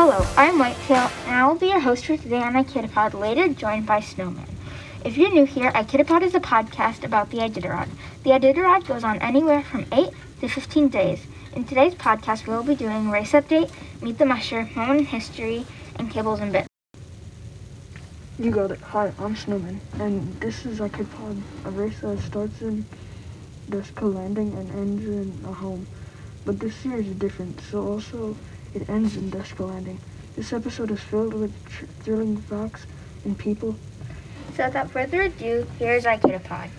Hello, I'm Whitetail, and I will be your host for today on Ikitapod, later joined by Snowman. If you're new here, Ikitapod is a podcast about the Iditarod. The Iditarod goes on anywhere from 8 to 15 days. In today's podcast, we will be doing race update, meet the musher, moment in history, and Kibbles and Bits. You got it. Hi, I'm Snowman, and this is Ikitapod, a race that starts in Deshka Landing and ends in Nome. But this year is different, so also it ends in Deshka Landing. This episode is filled with tr- thrilling facts and people. So without further ado, here's Ikitapod.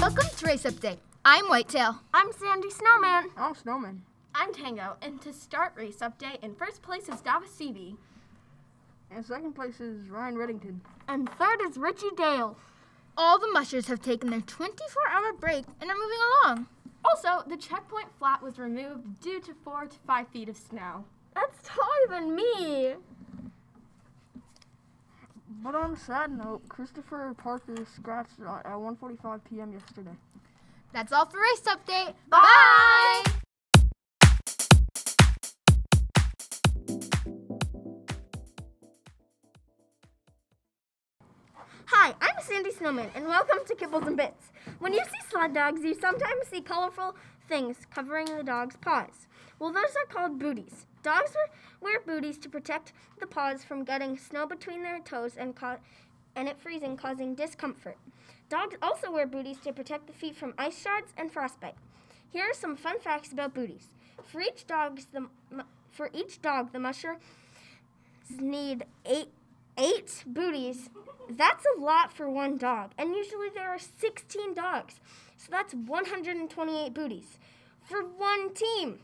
Welcome to Race Update. I'm Whitetail. I'm Sandy Snowman. I'm Snowman. I'm Tango, and to start race update, in first place is Dallas Seavey, And second place is Ryan Redington. and third is Richie Diehl. All the mushers have taken their 24 hour break and are moving along. Also, the checkpoint flat was removed due to four to five feet of snow. That's taller than me. But on a sad note, Christopher Parker scratched at 1:45 p.m. yesterday. That's all for Race Update. Bye! Hi, Sandy Snowman, and welcome to Kibbles and Bits. When you see sled dogs, you sometimes see colorful things covering the dog's paws. Well, those are called booties. Dogs wear, booties to protect the paws from getting snow between their toes and, ca- and it freezing, causing discomfort. Dogs also wear booties to protect the feet from ice shards and frostbite. Here are some fun facts about booties. For each dog's the for each dog, the musher need eight eight booties. That's a lot for one dog, and usually there are 16 dogs. So that's 128 booties for one team.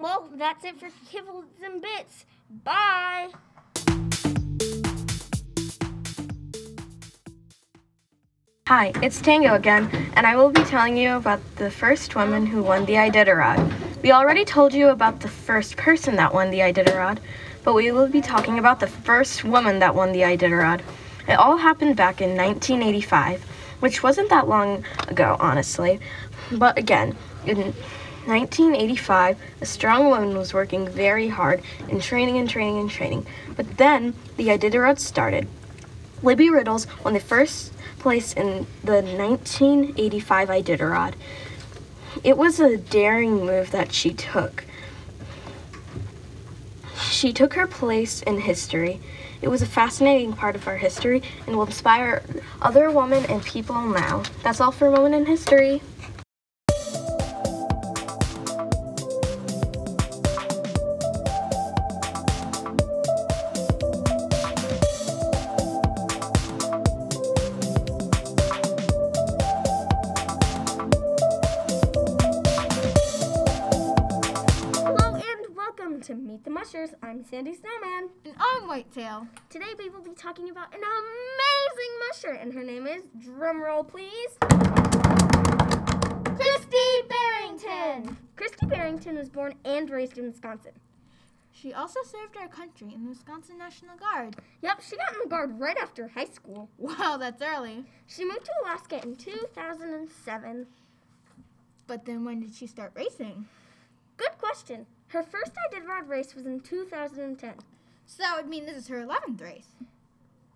Well, that's it for Kibbles and Bits. Bye. Hi, it's Tango again, and I will be telling you about the first woman who won the Iditarod. We already told you about the first person that won the Iditarod, but we will be talking about the first woman that won the Iditarod. It all happened back in 1985, which wasn't that long ago, honestly. But again, in 1985, a strong woman was working very hard and training and training and training. But then the Iditarod started. Libby Riddles won the first place in the 1985 Iditarod. It was a daring move that she took. She took her place in history. It was a fascinating part of our history and will inspire other women and people now. That's all for a moment in history. The Mushers. I'm Sandy Snowman. And I'm Whitetail. Today we will be talking about an amazing musher, and her name is drumroll, please. Kristy Berington. Kristy Berington was born and raised in Wisconsin. She also served our country in the Wisconsin National Guard. Yep, she got in the guard right after high school. Wow, that's early. She moved to Alaska in 2007. But then when did she start racing? Good question. Her first Iditarod race was in 2010. So that would mean this is her 11th race.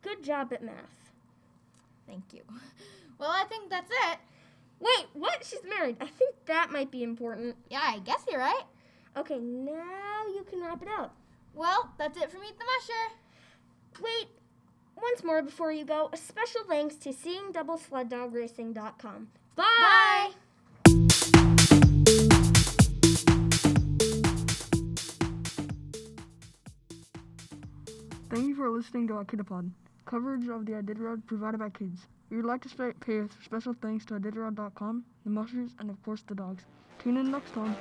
Good job at math. Thank you. Well, I think that's it. Wait, what? She's married. I think that might be important. Yeah, I guess you're right. Okay, now you can wrap it up. Well, that's it for Meet the Musher. Wait, once more before you go, a special thanks to seeingdoublesleddogracing.com. Bye! Bye. Thank you for listening to Akitapod, coverage of the Iditarod provided by kids. We would like to pay special thanks to Iditarod.com, the mushers, and of course the dogs. Tune in next time.